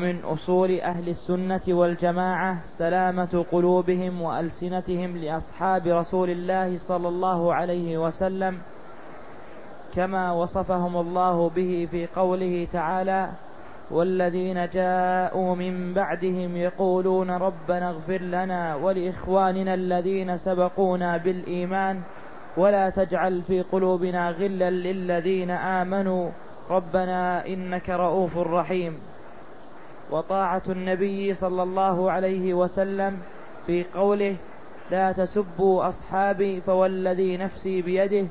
من أصول أهل السنة والجماعة سلامة قلوبهم وألسنتهم لأصحاب رسول الله صلى الله عليه وسلم كما وصفهم الله به في قوله تعالى والذين جاءوا من بعدهم يقولون ربنا اغفر لنا ولإخواننا الذين سبقونا بالإيمان ولا تجعل في قلوبنا غلا للذين آمنوا ربنا إنك رؤوف رحيم. وطاعة النبي صلى الله عليه وسلم في قوله لا تسبوا أصحابي فوالذي نفسي بيده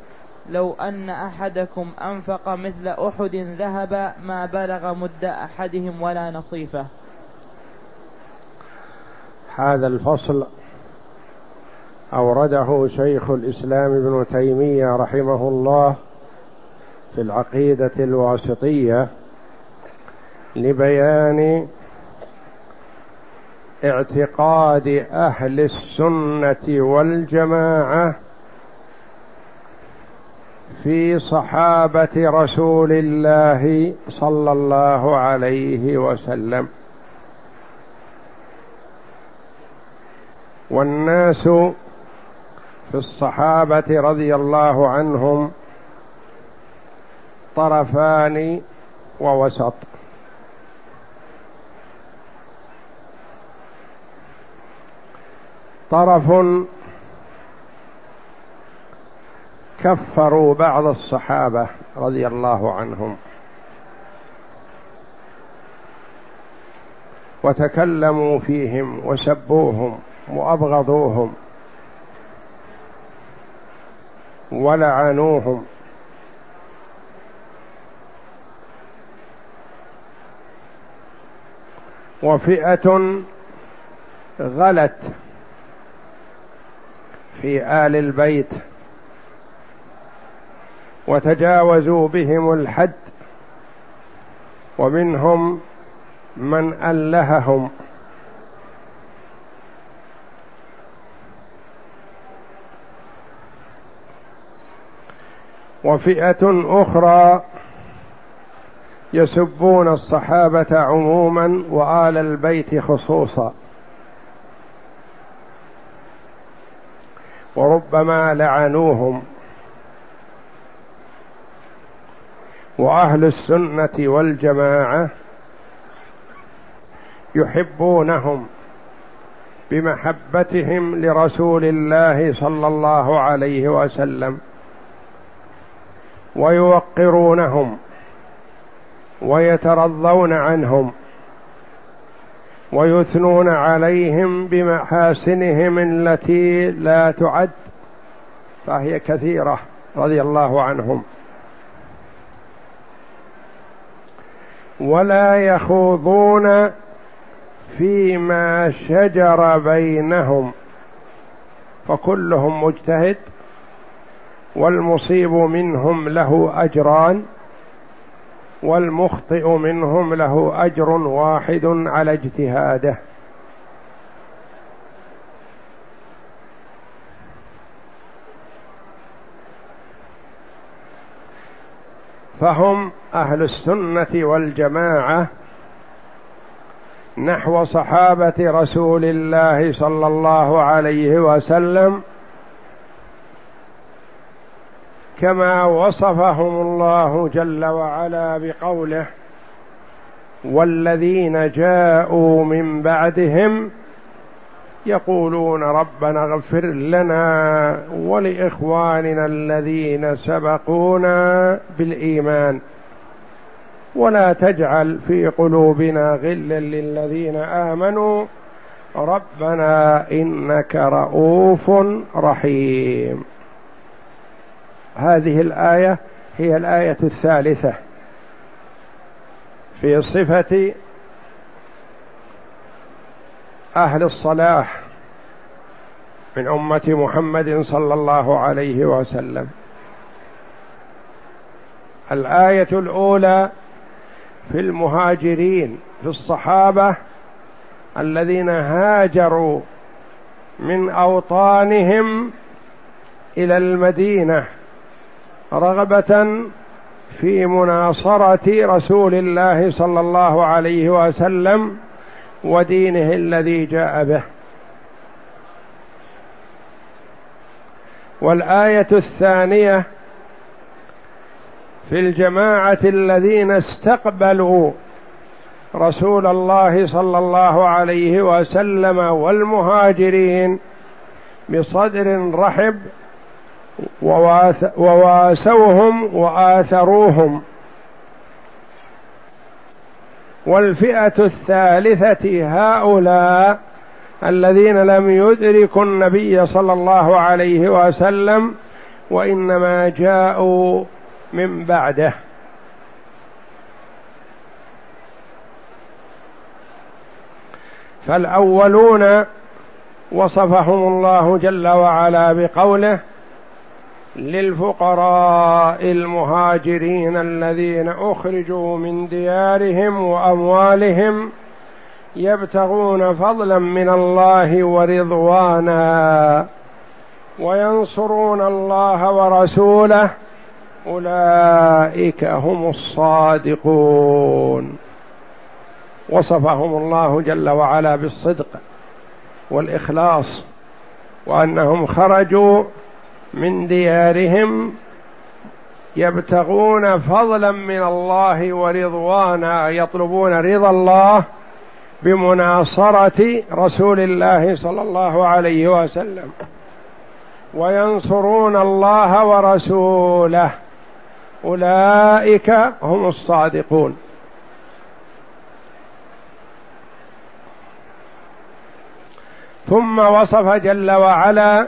لو أن أحدكم أنفق مثل أحد ذهب ما بلغ مد أحدهم ولا نصيفه. هذا الفصل أورده شيخ الإسلام ابن تيمية رحمه الله في العقيدة الواسطية لبيان اعتقاد أهل السنة والجماعة في صحابة رسول الله صلى الله عليه وسلم. والناس في الصحابة رضي الله عنهم طرفان ووسط. طرف كفروا بعض الصحابة رضي الله عنهم. وتكلموا فيهم وسبوهم وأبغضوهم ولعنوهم. وفئة غلت في آل البيت وتجاوزوا بهم الحد ومنهم من ألههم. وفئة أخرى يسبون الصحابة عموما وآل البيت خصوصا. وربما لعنوهم. وأهل السنة والجماعة يحبونهم بمحبتهم لرسول الله صلى الله عليه وسلم ويوقرونهم ويترضون عنهم. ويثنون عليهم بمحاسنهم التي لا تعد فهي كثيرة رضي الله عنهم. ولا يخوضون فيما شجر بينهم فكلهم مجتهد والمصيب منهم له أجران. والمخطئ منهم له أجر واحد على اجتهاده. فهم أهل السنة والجماعة نحو صحابة رسول الله صلى الله عليه وسلم كما وصفهم الله جل وعلا بقوله والذين جاءوا من بعدهم يقولون ربنا اغفر لنا ولإخواننا الذين سبقونا بالإيمان. ولا تجعل في قلوبنا غلا للذين آمنوا. ربنا إنك رؤوف رحيم. هذه الآية هي الآية الثالثة في صفة أهل الصلاح من أمة محمد صلى الله عليه وسلم. الآية الأولى في المهاجرين في الصحابة الذين هاجروا من أوطانهم إلى المدينة. رغبة في مناصرة رسول الله صلى الله عليه وسلم ودينه الذي جاء به. والآية الثانية في الجماعة الذين استقبلوا رسول الله صلى الله عليه وسلم والمهاجرين بصدر رحب وواسوهم وآثروهم. والفئة الثالثة هؤلاء الذين لم يدركوا النبي صلى الله عليه وسلم وإنما جاءوا من بعده. فالأولون وصفهم الله جل وعلا بقوله للفقراء المهاجرين الذين أخرجوا من ديارهم وأموالهم يبتغون فضلا من الله ورضوانا وينصرون الله ورسوله. أولئك هم الصادقون. وصفهم الله جل وعلا بالصدق والإخلاص وأنهم خرجوا من ديارهم يبتغون فضلا من الله ورضوانا يطلبون رضا الله بمناصرة رسول الله صلى الله عليه وسلم. وينصرون الله ورسوله. أولئك هم الصادقون. ثم وصف جل وعلا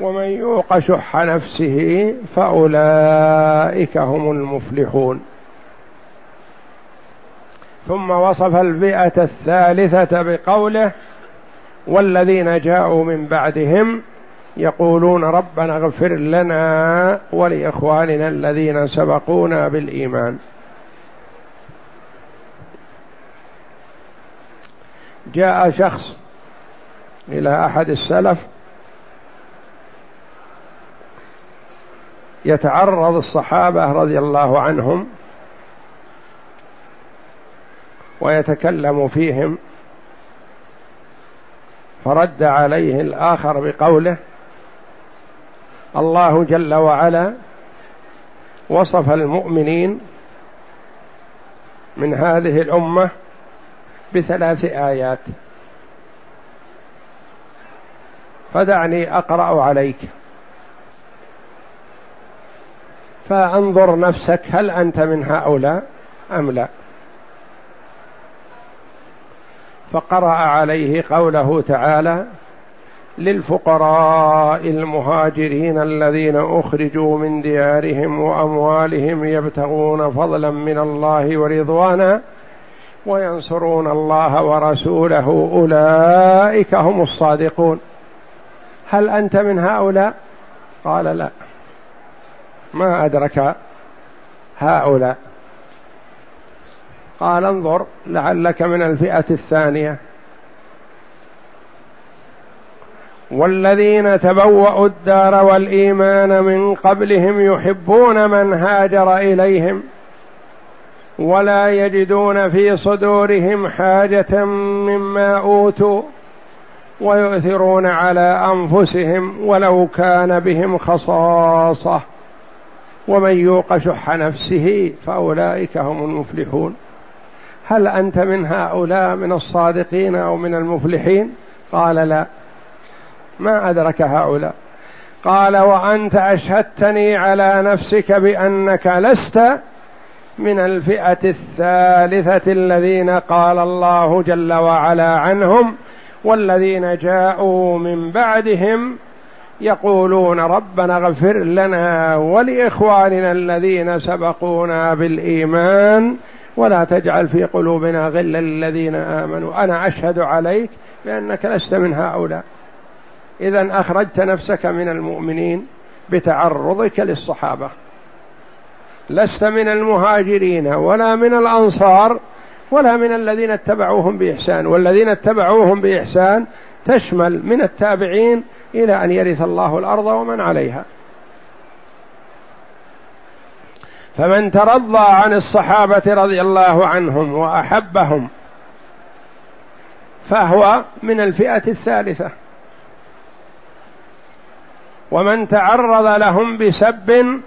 ومن يوق شح نفسه فأولئك هم المفلحون. ثم وصف الفئة الثالثة بقوله والذين جاءوا من بعدهم يقولون ربنا اغفر لنا ولإخواننا الذين سبقونا بالإيمان. جاء شخص إلى أحد السلف يتعرض الصحابة رضي الله عنهم ويتكلم فيهم فرد عليه الآخر بقوله الله جل وعلا وصف المؤمنين من هذه الأمة بثلاث آيات. فدعني أقرأ عليك. فانظر نفسك هل أنت من هؤلاء أم لا؟ فقرأ عليه قوله تعالى للفقراء المهاجرين الذين أخرجوا من ديارهم وأموالهم يبتغون فضلا من الله ورضوانا وينصرون الله ورسوله أولئك هم الصادقون. هل أنت من هؤلاء؟ قال لا. ما أدرك هؤلاء. قال انظر لعلك من الفئة الثانية. والذين تبوأوا الدار والإيمان من قبلهم يحبون من هاجر إليهم ولا يجدون في صدورهم حاجة مما أوتوا ويؤثرون على أنفسهم ولو كان بهم خصاصة. ومن يوق شح نفسه فأولئك هم المفلحون. هل أنت من هؤلاء من الصادقين أو من المفلحين؟ قال لا. ما أدرك هؤلاء. قال وأنت أشهدتني على نفسك بأنك لست من الفئة الثالثة الذين قال الله جل وعلا عنهم والذين جاءوا من بعدهم يقولون ربنا اغفر لنا ولإخواننا الذين سبقونا بالإيمان ولا تجعل في قلوبنا غلا للذين آمنوا. أنا أشهد عليك بأنك لست من هؤلاء. اذا أخرجت نفسك من المؤمنين بتعرضك للصحابة. لست من المهاجرين ولا من الأنصار ولا من الذين اتبعوهم بإحسان. والذين اتبعوهم بإحسان تشمل من التابعين إلى أن يرث الله الأرض ومن عليها. فمن ترضى عن الصحابة رضي الله عنهم وأحبهم فهو من الفئة الثالثة. ومن تعرض لهم بسب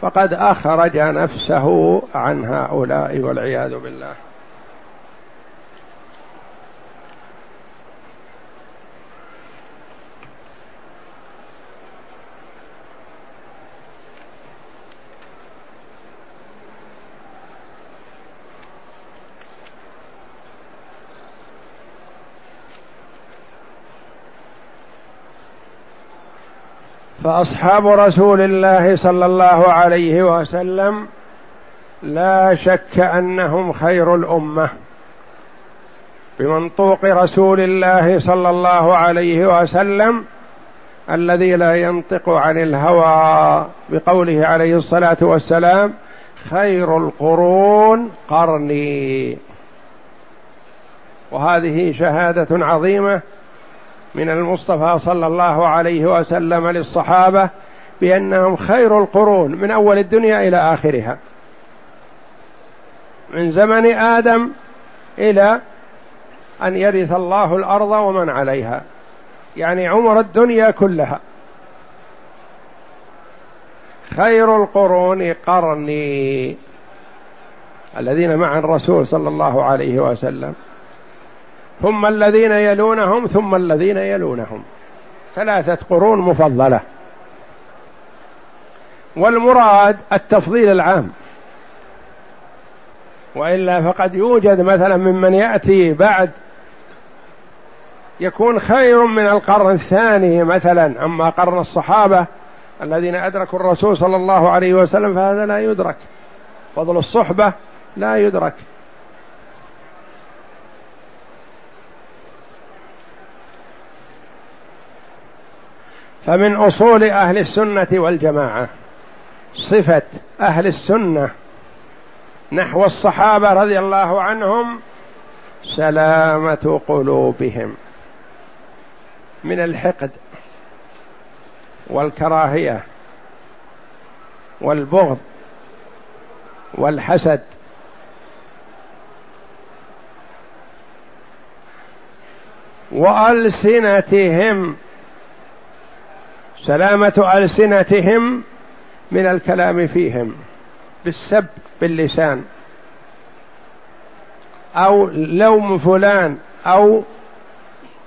فقد أخرج نفسه عن هؤلاء والعياذ بالله. فأصحاب رسول الله صلى الله عليه وسلم لا شك أنهم خير الأمة. بمنطوق رسول الله صلى الله عليه وسلم الذي لا ينطق عن الهوى بقوله عليه الصلاة والسلام خير القرون قرني. وهذه شهادة عظيمة من المصطفى صلى الله عليه وسلم للصحابة بأنهم خير القرون من أول الدنيا إلى آخرها. من زمن آدم إلى أن يرث الله الأرض ومن عليها. يعني عمر الدنيا كلها. خير القرون قرني. الذين مع الرسول صلى الله عليه وسلم. ثم الذين يلونهم ثم الذين يلونهم. ثلاثة قرون مفضلة. والمراد التفضيل العام. وإلا فقد يوجد مثلا ممن يأتي بعد يكون خير من القرن الثاني مثلا. أما قرن الصحابة الذين أدركوا الرسول صلى الله عليه وسلم فهذا لا يدرك. فضل الصحبة لا يدرك. فمن أصول أهل السنة والجماعة صفة أهل السنة نحو الصحابة رضي الله عنهم سلامة قلوبهم من الحقد والكراهية والبغض والحسد. وألسنتهم سلامة ألسنتهم من الكلام فيهم بالسب باللسان. أو لوم فلان أو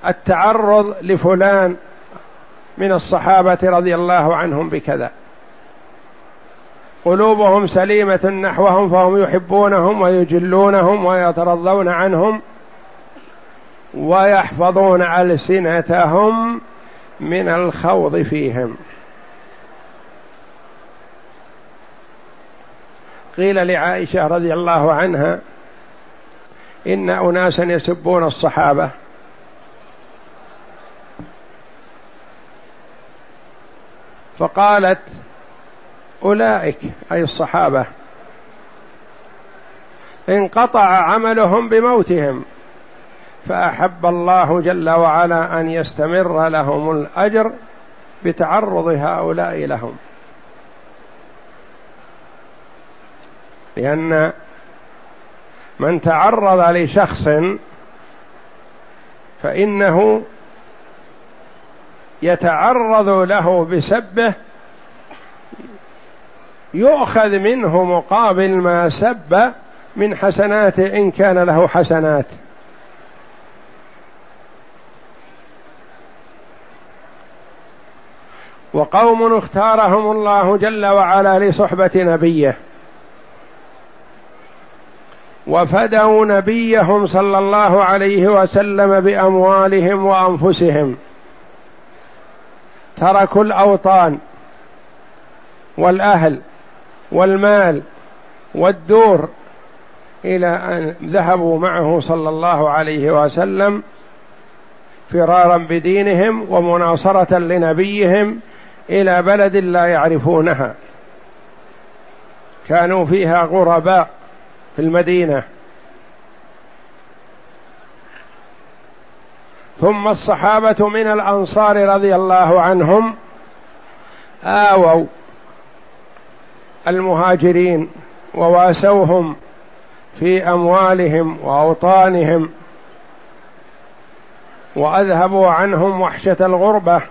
التعرض لفلان من الصحابة رضي الله عنهم بكذا. قلوبهم سليمة نحوهم فهم يحبونهم ويجلونهم ويترضون عنهم ويحفظون ألسنتهم من الخوض فيهم. قيل لعائشة رضي الله عنها إن أناسا يسبون الصحابة. فقالت أولئك أي الصحابة. انقطع عملهم بموتهم. فأحب الله جل وعلا أن يستمر لهم الأجر بتعرض هؤلاء لهم. لأن من تعرض لشخص فإنه يتعرض له بسبه يؤخذ منه مقابل ما سب من حسناته إن كان له حسنات. وقوم اختارهم الله جل وعلا لصحبة نبيه. وفدوا نبيهم صلى الله عليه وسلم بأموالهم وأنفسهم. تركوا الأوطان والأهل والمال والدور إلى أن ذهبوا معه صلى الله عليه وسلم فرارا بدينهم ومناصرة لنبيهم إلى بلد لا يعرفونها. كانوا فيها غرباء في المدينة. ثم الصحابة من الأنصار رضي الله عنهم آووا المهاجرين وواسوهم في أموالهم وأوطانهم وأذهبوا عنهم وحشة الغربة.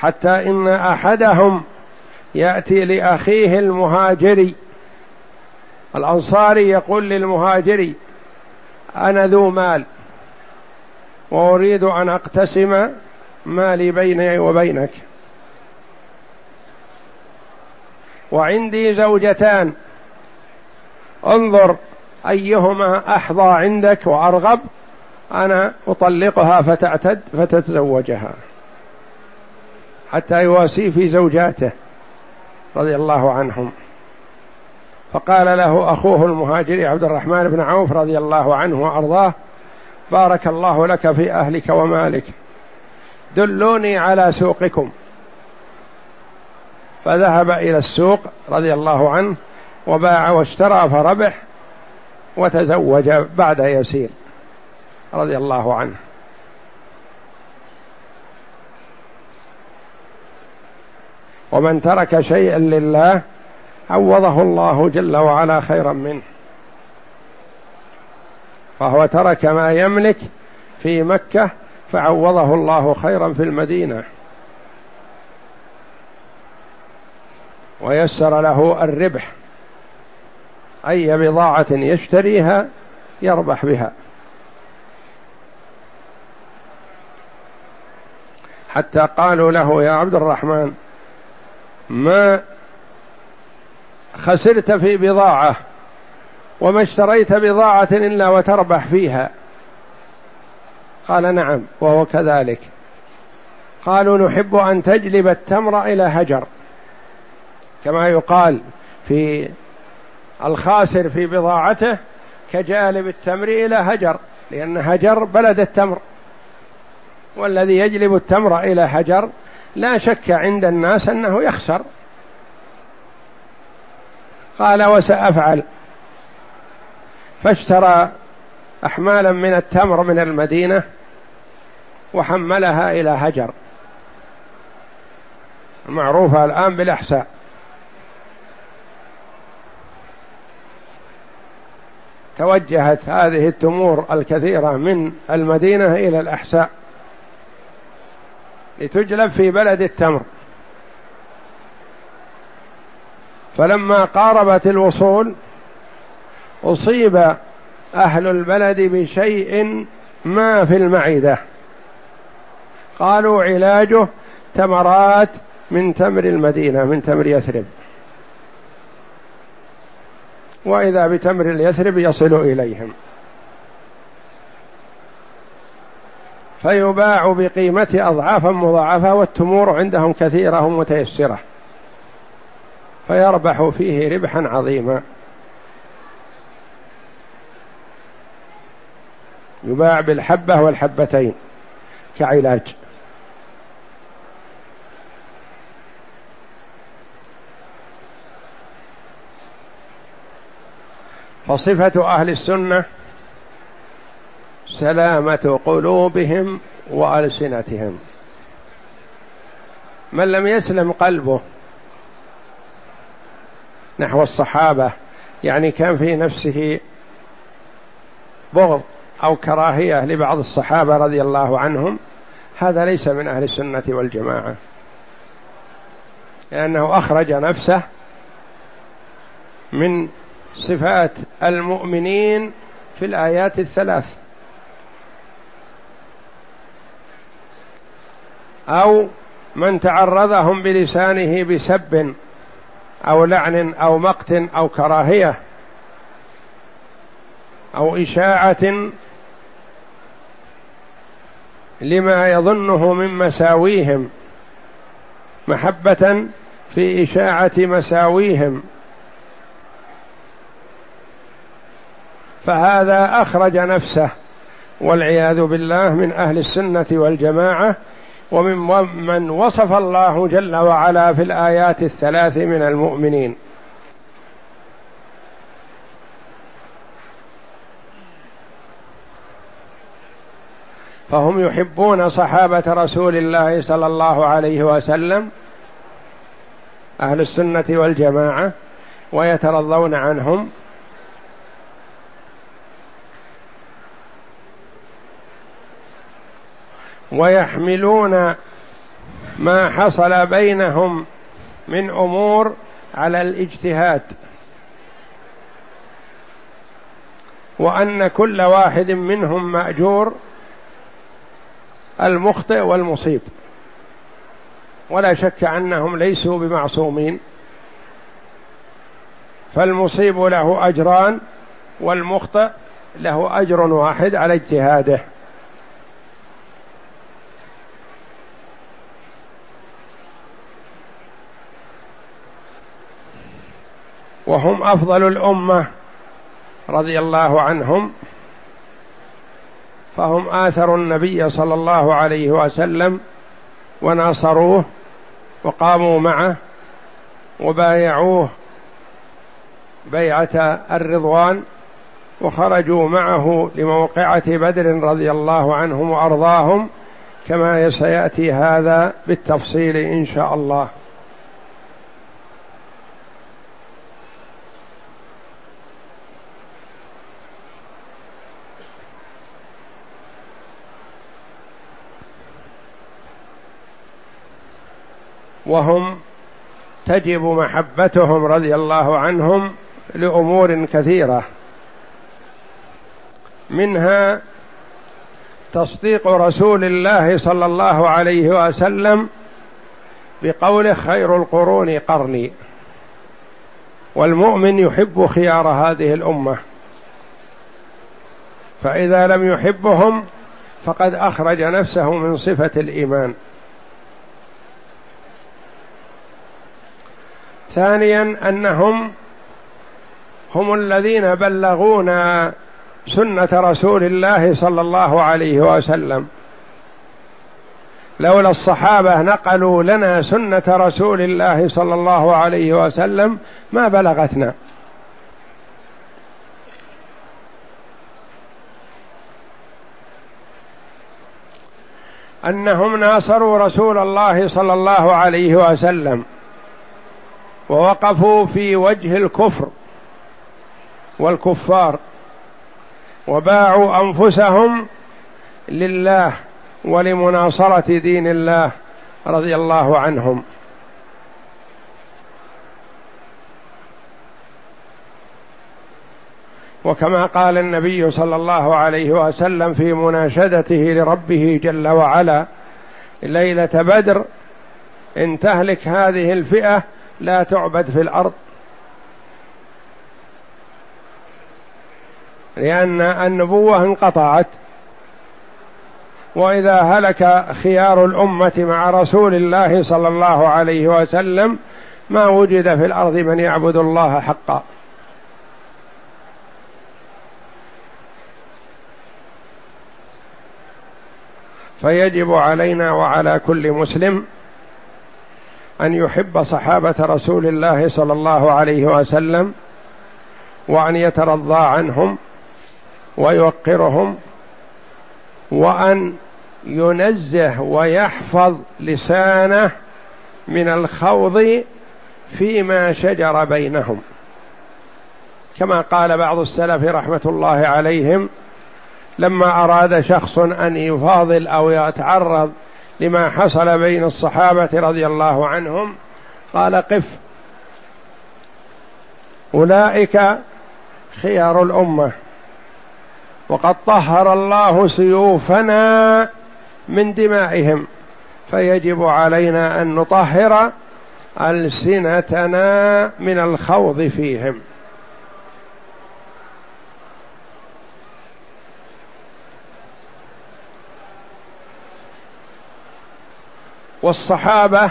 حتى إن أحدهم يأتي لأخيه المهاجري. الأنصاري يقول للمهاجري أنا ذو مال وأريد أن أقتسم مالي بيني وبينك. وعندي زوجتان. انظر أيهما أحظى عندك وأرغب. أنا أطلقها فتعتد فتتزوجها. حتى يواسي في زوجاته رضي الله عنهم. فقال له أخوه المهاجر عبد الرحمن بن عوف رضي الله عنه وأرضاه بارك الله لك في أهلك ومالك. دلوني على سوقكم. فذهب إلى السوق رضي الله عنه وباع واشترى فربح وتزوج بعد يسير رضي الله عنه. ومن ترك شيئا لله عوضه الله جل وعلا خيرا منه. فهو ترك ما يملك في مكة فعوضه الله خيرا في المدينة. ويسر له الربح. أي بضاعة يشتريها يربح بها. حتى قالوا له يا عبد الرحمن ما خسرت في بضاعة وما اشتريت بضاعة إلا وتربح فيها. قال نعم وهو كذلك. قالوا نحب أن تجلب التمر إلى هجر. كما يقال في الخاسر في بضاعته كجالب التمر إلى هجر لأن هجر بلد التمر. والذي يجلب التمر إلى هجر لا شك عند الناس أنه يخسر. قال وسأفعل. فاشترى أحمالا من التمر من المدينة وحملها إلى هجر. معروفة الآن بالأحساء. توجهت هذه التمور الكثيرة من المدينة إلى الأحساء. لتجلب في بلد التمر. فلما قاربت الوصول أصيب أهل البلد بشيء ما في المعدة. قالوا علاجه تمرات من تمر المدينة من تمر يثرب. وإذا بتمر اليثرب يصل إليهم. فيباع بقيمة أضعافا مضاعفة والتمور عندهم كثيرة متيسرة فيربح فيه ربحا عظيما. يباع بالحبة والحبتين كعلاج. فصفة أهل السنة سلامة قلوبهم وألسنتهم. من لم يسلم قلبه نحو الصحابة يعني كان في نفسه بغض أو كراهية لبعض الصحابة رضي الله عنهم هذا ليس من أهل السنة والجماعة. لأنه أخرج نفسه من صفات المؤمنين في الآيات الثلاث. أو من تعرضهم بلسانه بسب أو لعن أو مقت أو كراهية أو إشاعة لما يظنه من مساويهم محبة في إشاعة مساويهم. فهذا أخرج نفسه والعياذ بالله من أهل السنة والجماعة ومن من وصف الله جل وعلا في الآيات الثلاث من المؤمنين. فهم يحبون صحابة رسول الله صلى الله عليه وسلم أهل السنة والجماعة ويترضون عنهم ويحملون ما حصل بينهم من أمور على الاجتهاد. وأن كل واحد منهم مأجور المخطئ والمصيب. ولا شك أنهم ليسوا بمعصومين. فالمصيب له أجران والمخطئ له أجر واحد على اجتهاده. وهم أفضل الأمة رضي الله عنهم فهم اثروا النبي صلى الله عليه وسلم وناصروه وقاموا معه وبايعوه بيعة الرضوان وخرجوا معه لموقعة بدر رضي الله عنهم وأرضاهم كما سيأتي هذا بالتفصيل إن شاء الله. وهم تجب محبتهم رضي الله عنهم لأمور كثيرة. منها تصديق رسول الله صلى الله عليه وسلم بقوله خير القرون قرني والمؤمن يحب خيار هذه الأمة. فإذا لم يحبهم فقد أخرج نفسه من صفة الإيمان. ثانيا أنهم هم الذين بلغونا سنة رسول الله صلى الله عليه وسلم. لولا الصحابة نقلوا لنا سنة رسول الله صلى الله عليه وسلم ما بلغتنا. أنهم ناصروا رسول الله صلى الله عليه وسلم. ووقفوا في وجه الكفر والكفار وباعوا أنفسهم لله ولمناصرة دين الله رضي الله عنهم. وكما قال النبي صلى الله عليه وسلم في مناشدته لربه جل وعلا ليلة بدر إن تهلك هذه الفئة لا تعبد في الأرض. لأن النبوة انقطعت. وإذا هلك خيار الأمة مع رسول الله صلى الله عليه وسلم ما وجد في الأرض من يعبد الله حقا. فيجب علينا وعلى كل مسلم أن يحب صحابة رسول الله صلى الله عليه وسلم وأن يترضى عنهم ويوقرهم وأن ينزه ويحفظ لسانه من الخوض فيما شجر بينهم. كما قال بعض السلف رحمة الله عليهم لما أراد شخص أن يفاضل أو يتعرض لما حصل بين الصحابة رضي الله عنهم قال قف. أولئك خيار الأمة. وقد طهر الله سيوفنا من دمائهم فيجب علينا أن نطهر ألسنتنا من الخوض فيهم. والصحابة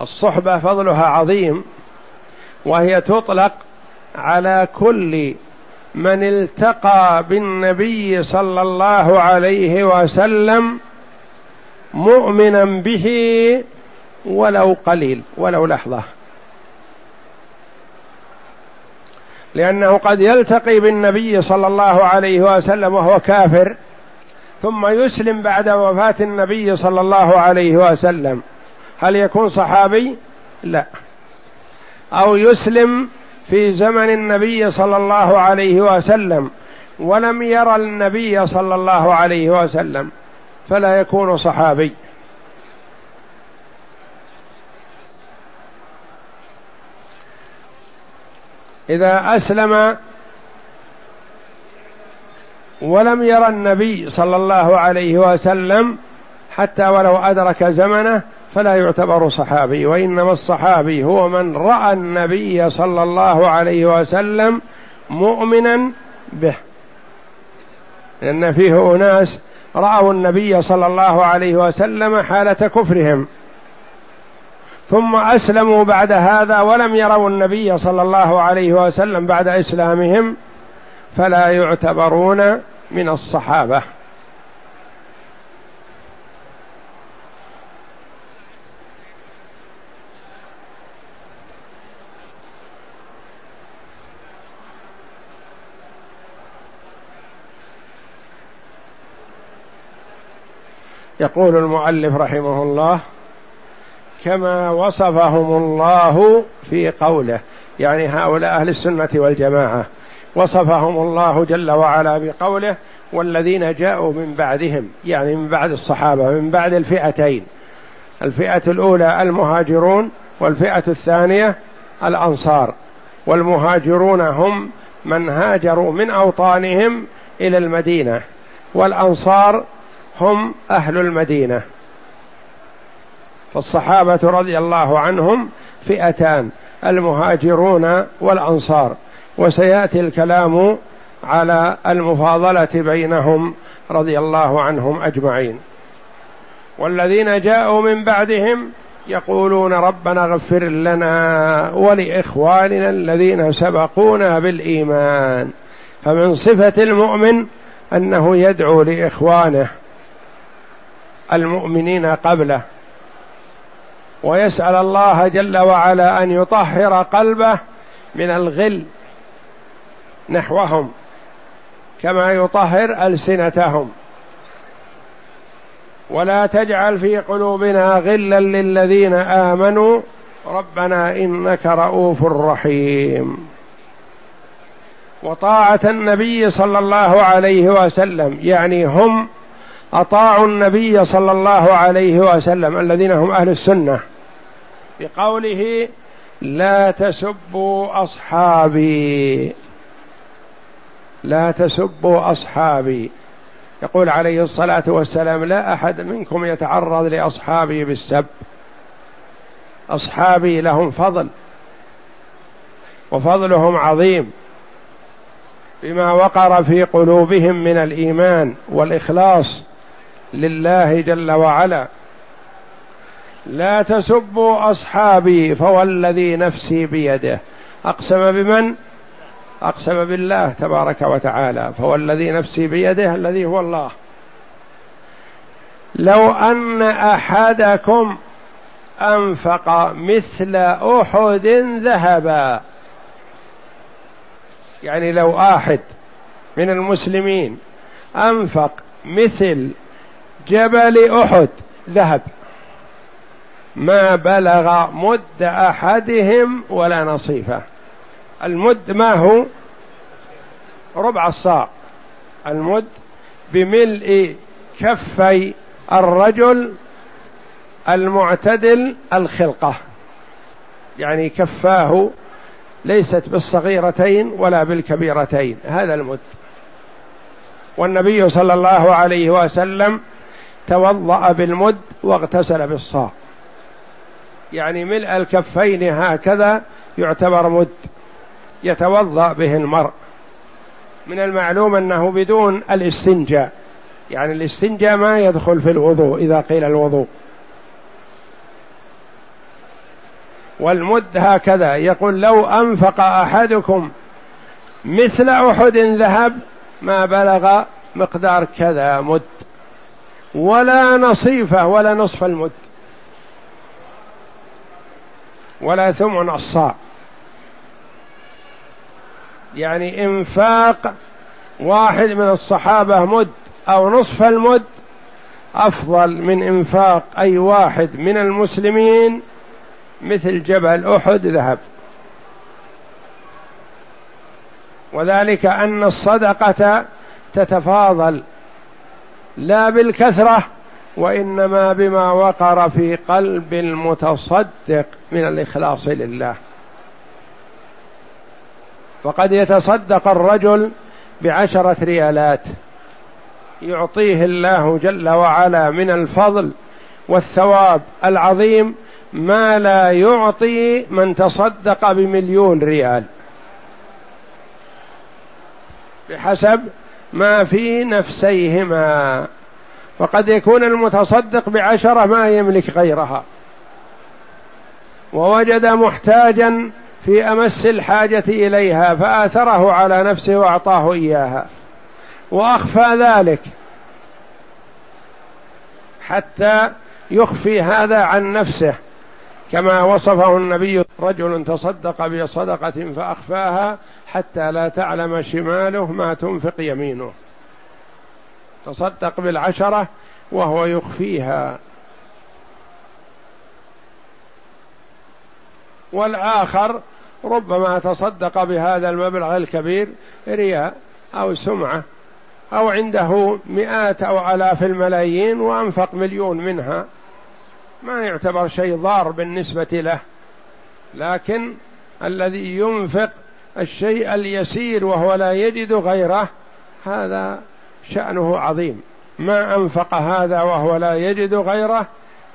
الصحبة فضلها عظيم وهي تطلق على كل من التقى بالنبي صلى الله عليه وسلم مؤمنا به ولو قليل ولو لحظة. لأنه قد يلتقي بالنبي صلى الله عليه وسلم وهو كافر ثم يسلم بعد وفاة النبي صلى الله عليه وسلم. هل يكون صحابي؟ لا. أو يسلم في زمن النبي صلى الله عليه وسلم ولم يرى النبي صلى الله عليه وسلم فلا يكون صحابي. إذا أسلم ولم يرى النبي صلى الله عليه وسلم حتى ولو أدرك زمنه فلا يعتبر صحابي وإنما الصحابي هو من رأى النبي صلى الله عليه وسلم مؤمنا به. لأن فيه أناس رأوا النبي صلى الله عليه وسلم حالة كفرهم. ثم أسلموا بعد هذا ولم يروا النبي صلى الله عليه وسلم بعد إسلامهم. فلا يعتبرون من الصحابة. يقول المؤلف رحمه الله كما وصفهم الله في قوله يعني هؤلاء أهل السنة والجماعة. وصفهم الله جل وعلا بقوله والذين جاءوا من بعدهم يعني من بعد الصحابة من بعد الفئتين. الفئة الأولى المهاجرون والفئة الثانية الأنصار. والمهاجرون هم من هاجروا من أوطانهم إلى المدينة والأنصار هم أهل المدينة. فالصحابة رضي الله عنهم فئتان المهاجرون والأنصار. وسياتي الكلام على المفاضله بينهم رضي الله عنهم اجمعين. والذين جاءوا من بعدهم يقولون ربنا اغفر لنا ولإخواننا الذين سبقونا بالإيمان. فمن صفة المؤمن أنه يدعو لإخوانه المؤمنين قبله ويسأل الله جل وعلا أن يطهر قلبه من الغل نحوهم كما يطهر ألسنتهم. ولا تجعل في قلوبنا غلا للذين آمنوا. ربنا إنك رؤوف رحيم. وطاعة النبي صلى الله عليه وسلم يعني هم أطاعوا النبي صلى الله عليه وسلم الذين هم أهل السنة بقوله لا تسبوا أصحابي. لا تسبوا أصحابي. يقول عليه الصلاة والسلام لا أحد منكم يتعرض لأصحابي بالسب. أصحابي لهم فضل وفضلهم عظيم بما وقر في قلوبهم من الإيمان والإخلاص لله جل وعلا. لا تسبوا أصحابي فوالذي نفسي بيده. أقسم بمن؟ أقسم بالله تبارك وتعالى فوالذي نفسي بيده الذي هو الله. لو أن أحدكم أنفق مثل أحد ذهبا يعني لو آحد من المسلمين أنفق مثل جبل أحد ذهب ما بلغ مد أحدهم ولا نصيفه. المد ما هو؟ ربع الصاع. المد بملء كفي الرجل المعتدل الخلقة. يعني كفاه ليست بالصغيرتين ولا بالكبيرتين. هذا المد. والنبي صلى الله عليه وسلم توضأ بالمد واغتسل بالصاع. يعني ملء الكفين هكذا يعتبر مد. يتوضأ به المرء. من المعلوم أنه بدون الاستنجاء. يعني الاستنجاء ما يدخل في الوضوء إذا قيل الوضوء. والمد هكذا. يقول لو أنفق أحدكم مثل أحد ذهب ما بلغ مقدار كذا مد. ولا نصيفه ولا نصف المد. ولا ثمن الصاع. يعني انفاق واحد من الصحابة مد أو نصف المد أفضل من انفاق أي واحد من المسلمين مثل جبل أحد ذهب. وذلك أن الصدقة تتفاضل لا بالكثرة وإنما بما وقر في قلب المتصدق من الإخلاص لله. وقد يتصدق الرجل بعشرة ريالات. يعطيه الله جل وعلا من الفضل والثواب العظيم ما لا يعطي من تصدق بمليون ريال. بحسب ما في نفسيهما. وقد يكون المتصدق بعشرة ما يملك غيرها. ووجد محتاجا في أمس الحاجة إليها فآثره على نفسه وأعطاه إياها. وأخفى ذلك حتى يخفي هذا عن نفسه. كما وصفه النبي رجل تصدق بصدقة فأخفاها حتى لا تعلم شماله ما تنفق يمينه. تصدق بالعشرة وهو يخفيها. والآخر ربما تصدق بهذا المبلغ الكبير رياء أو سمعة أو عنده مئات أو آلاف الملايين وأنفق مليون منها. ما يعتبر شيء ضار بالنسبة له. لكن الذي ينفق الشيء اليسير وهو لا يجد غيره هذا شأنه عظيم. ما أنفق هذا وهو لا يجد غيره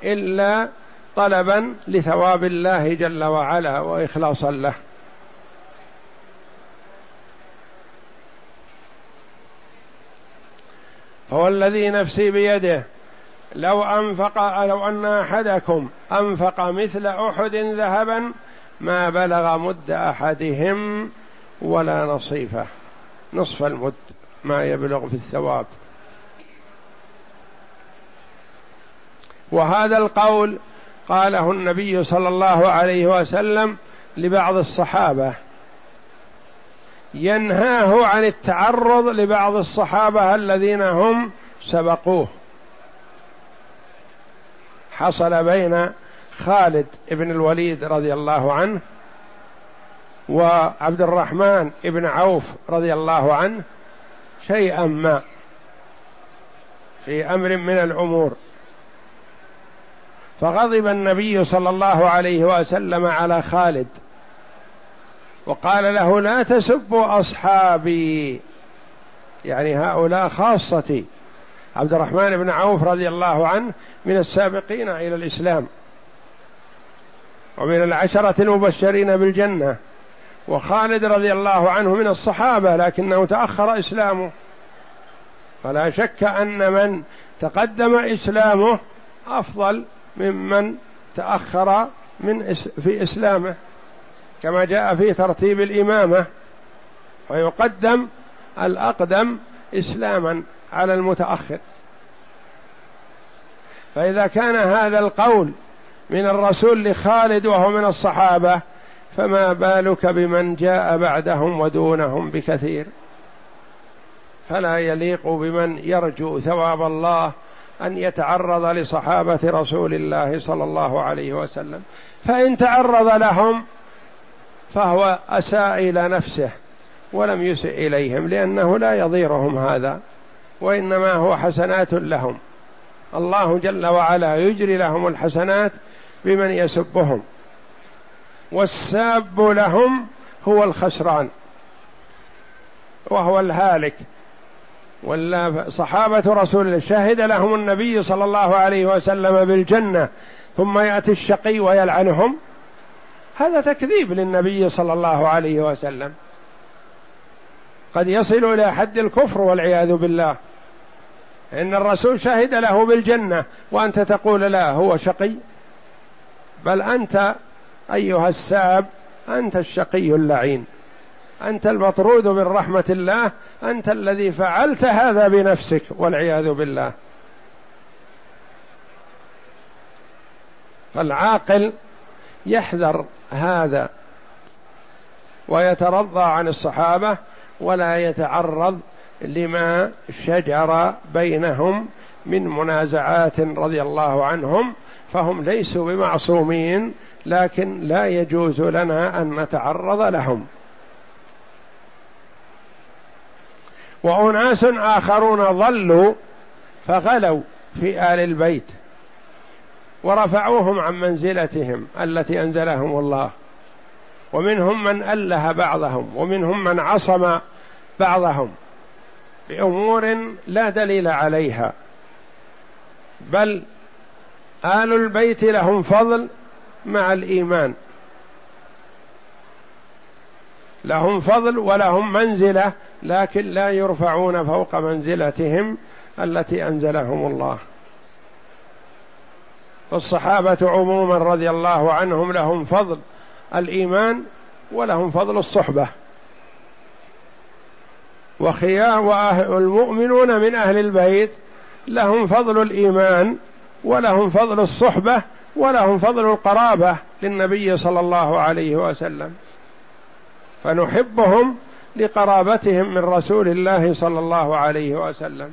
إلا طلبا لثواب الله جل وعلا واخلاصا له. هو الذي نفسي بيده. لو أنفق لو أن أحدكم أنفق مثل أحد ذهبا ما بلغ مد أحدهم ولا نصيفه. نصف المد ما يبلغ في الثواب. وهذا القول قاله النبي صلى الله عليه وسلم لبعض الصحابة. ينهاه عن التعرض لبعض الصحابة الذين هم سبقوه. حصل بين خالد بن الوليد رضي الله عنه وعبد الرحمن بن عوف رضي الله عنه شيئا ما في أمر من الأمور. فغضب النبي صلى الله عليه وسلم على خالد وقال له لا تسبوا أصحابي يعني هؤلاء خاصتي. عبد الرحمن بن عوف رضي الله عنه من السابقين إلى الإسلام ومن العشرة المبشرين بالجنة. وخالد رضي الله عنه من الصحابة لكنه تأخر إسلامه. فلا شك أن من تقدم إسلامه أفضل ممن تأخر من في إسلامه كما جاء في ترتيب الإمامة ويقدم الأقدم إسلاما على المتأخر. فإذا كان هذا القول من الرسول لخالد وهو من الصحابة فما بالك بمن جاء بعدهم ودونهم بكثير؟ فلا يليق بمن يرجو ثواب الله أن يتعرض لصحابة رسول الله صلى الله عليه وسلم فإن تعرض لهم فهو اساء إلى نفسه ولم يسئ إليهم لأنه لا يضيرهم هذا وإنما هو حسنات لهم. الله جل وعلا يجري لهم الحسنات بمن يسبهم والساب لهم هو الخسران وهو الهالك. ولا صحابة رسول الله. شهد لهم النبي صلى الله عليه وسلم بالجنة ثم يأتي الشقي ويلعنهم. هذا تكذيب للنبي صلى الله عليه وسلم. قد يصل إلى حد الكفر والعياذ بالله. إن الرسول شهد له بالجنة وأنت تقول لا هو شقي. بل أنت أيها الساب أنت الشقي اللعين. أنت المطرود من رحمة الله أنت الذي فعلت هذا بنفسك والعياذ بالله. فالعاقل يحذر هذا ويترضى عن الصحابة ولا يتعرض لما شجر بينهم من منازعات رضي الله عنهم فهم ليسوا بمعصومين لكن لا يجوز لنا أن نتعرض لهم. وأناس آخرون ضلوا فغلوا في آل البيت ورفعوهم عن منزلتهم التي أنزلهم الله. ومنهم من أله بعضهم ومنهم من عصم بعضهم بأمور لا دليل عليها. بل آل البيت لهم فضل مع الإيمان. لهم فضل ولهم منزلة لكن لا يرفعون فوق منزلتهم التي أنزلهم الله. والصحابة عموما رضي الله عنهم لهم فضل الإيمان ولهم فضل الصحبة. وخيار المؤمنون من أهل البيت لهم فضل الإيمان ولهم فضل الصحبة ولهم فضل القرابة للنبي صلى الله عليه وسلم. فنحبهم لقرابتهم من رسول الله صلى الله عليه وسلم.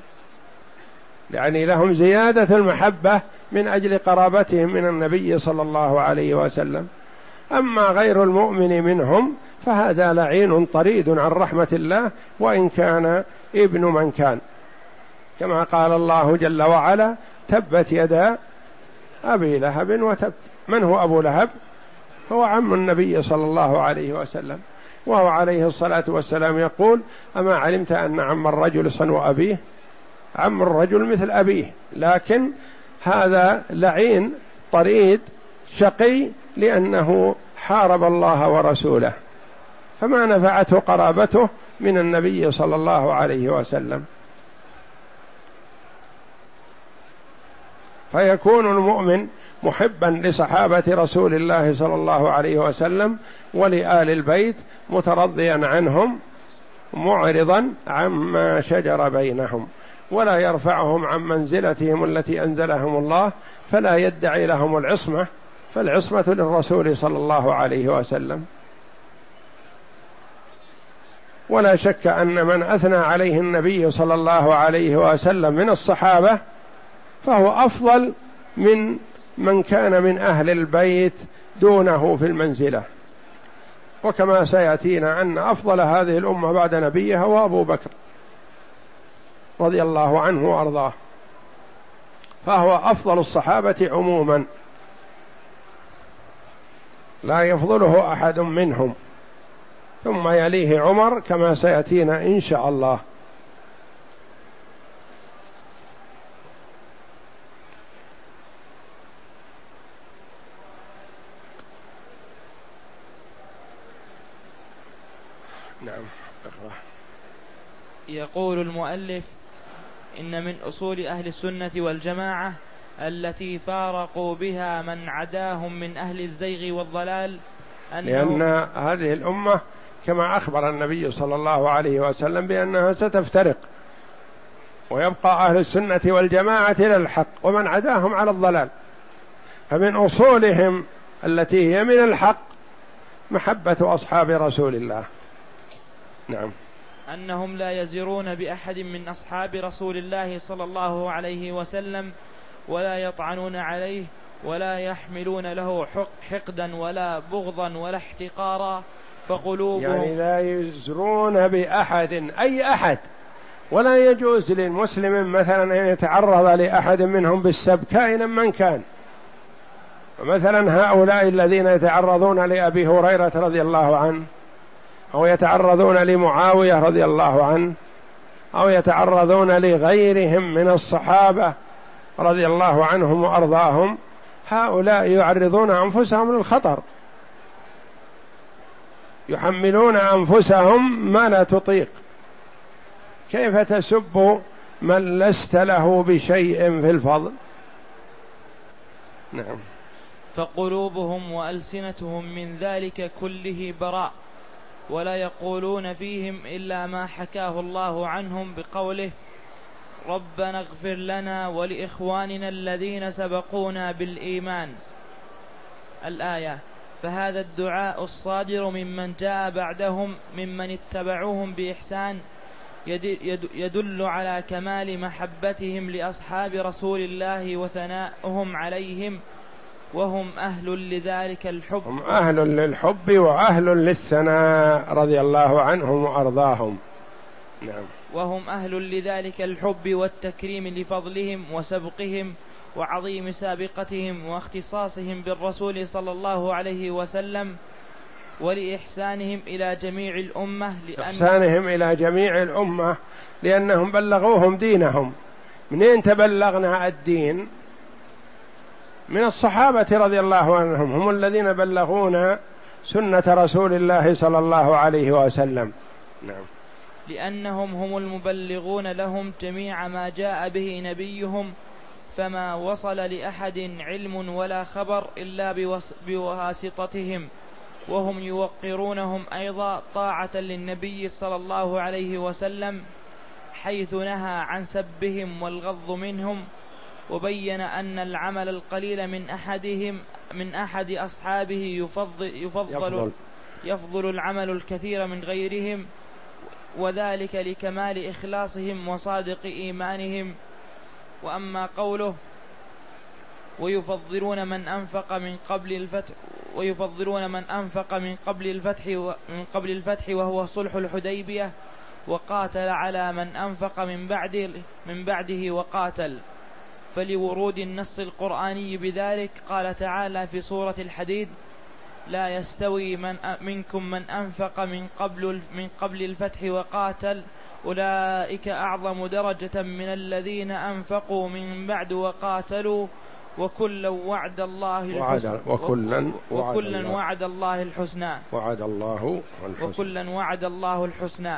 يعني لهم زيادة المحبة من أجل قرابتهم من النبي صلى الله عليه وسلم. أما غير المؤمن منهم فهذا لعين طريد عن رحمة الله وإن كان ابن من كان. كما قال الله جل وعلا تبت يدا أبي لهب وتب. من هو أبو لهب؟ هو عم النبي صلى الله عليه وسلم. وهو عليه الصلاة والسلام يقول أما علمت أن عم الرجل صنو أبيه؟ عم الرجل مثل أبيه. لكن هذا لعين طريد شقي لأنه حارب الله ورسوله. فما نفعته قرابته من النبي صلى الله عليه وسلم. فيكون المؤمن محبا لصحابة رسول الله صلى الله عليه وسلم ولآل البيت مترضيا عنهم معرضا عما شجر بينهم. ولا يرفعهم عن منزلتهم التي أنزلهم الله فلا يدعي لهم العصمة فالعصمة للرسول صلى الله عليه وسلم. ولا شك أن من أثنى عليه النبي صلى الله عليه وسلم من الصحابة فهو أفضل من من كان من أهل البيت دونه في المنزلة. وكما سيأتينا أن أفضل هذه الأمة بعد نبيها هو أبو بكر رضي الله عنه وأرضاه. فهو أفضل الصحابة عموما. لا يفضله أحد منهم. ثم يليه عمر كما سيأتينا إن شاء الله. نعم يقول المؤلف إن من أصول أهل السنة والجماعة التي فارقوا بها من عداهم من أهل الزيغ والضلال لأن هذه الأمة كما أخبر النبي صلى الله عليه وسلم بأنها ستفترق ويبقى أهل السنة والجماعة إلى الحق ومن عداهم على الضلال. فمن أصولهم التي هي من الحق محبة أصحاب رسول الله. نعم. أنهم لا يزرون بأحد من أصحاب رسول الله صلى الله عليه وسلم ولا يطعنون عليه ولا يحملون له حقدا ولا بغضا ولا احتقارا فقلوبهم يعني لا يزرون بأحد أي أحد. ولا يجوز للمسلم مثلا أن يتعرض لأحد منهم بالسب كائنا من كان. مثلا هؤلاء الذين يتعرضون لأبي هريرة رضي الله عنه أو يتعرضون لمعاوية رضي الله عنه أو يتعرضون لغيرهم من الصحابة رضي الله عنهم وأرضاهم هؤلاء يعرضون أنفسهم للخطر. يحملون أنفسهم ما لا تطيق. كيف تسب من لست له بشيء في الفضل؟ نعم. فقلوبهم وألسنتهم من ذلك كله براء. ولا يقولون فيهم إلا ما حكاه الله عنهم بقوله ربنا اغفر لنا ولإخواننا الذين سبقونا بالإيمان. الآية فهذا الدعاء الصادر ممن جاء بعدهم ممن اتبعوهم بإحسان يدل على كمال محبتهم لأصحاب رسول الله وثناؤهم عليهم وهم أهل لذلك الحب. هم أهل للحب وأهل للثناء رضي الله عنهم وأرضاهم. نعم. وهم أهل لذلك الحب والتكريم لفضلهم وسبقهم وعظيم سابقتهم واختصاصهم بالرسول صلى الله عليه وسلم ولإحسانهم إلى جميع الأمة لأن إحسانهم إلى جميع الأمة لأنهم بلغوهم دينهم. منين تبلغنا الدين؟ من الصحابة رضي الله عنهم هم الذين بلغونا سنة رسول الله صلى الله عليه وسلم. نعم. لأنهم هم المبلغون لهم جميع ما جاء به نبيهم فما وصل لأحد علم ولا خبر إلا بواسطتهم. وهم يوقرونهم أيضا طاعة للنبي صلى الله عليه وسلم حيث نهى عن سبهم والغض منهم. وبين أن العمل القليل من أحدهم من أحد أصحابه يفضل يفضل, يفضل, يفضل العمل الكثير من غيرهم وذلك لكمال إخلاصهم وصادق إيمانهم. وأما قوله ويفضلون من أنفق من قبل الفتح ويفضلون من أنفق من قبل الفتح من قبل الفتح وهو صلح الحديبية وقاتل على من أنفق من بعده من بعده وقاتل. فلورود النص القرآني بذلك قال تعالى في سورة الحديد لا يستوي من منكم من أنفق من قبل من قبل الفتح وقاتل أولئك أعظم درجة من الذين أنفقوا من بعد وقاتلوا وكلا وعد الله الحسنى. وكلا وكلا وعد الله الحسنى. وعد الله الحسنى. وكلا وعد الله الحسنى.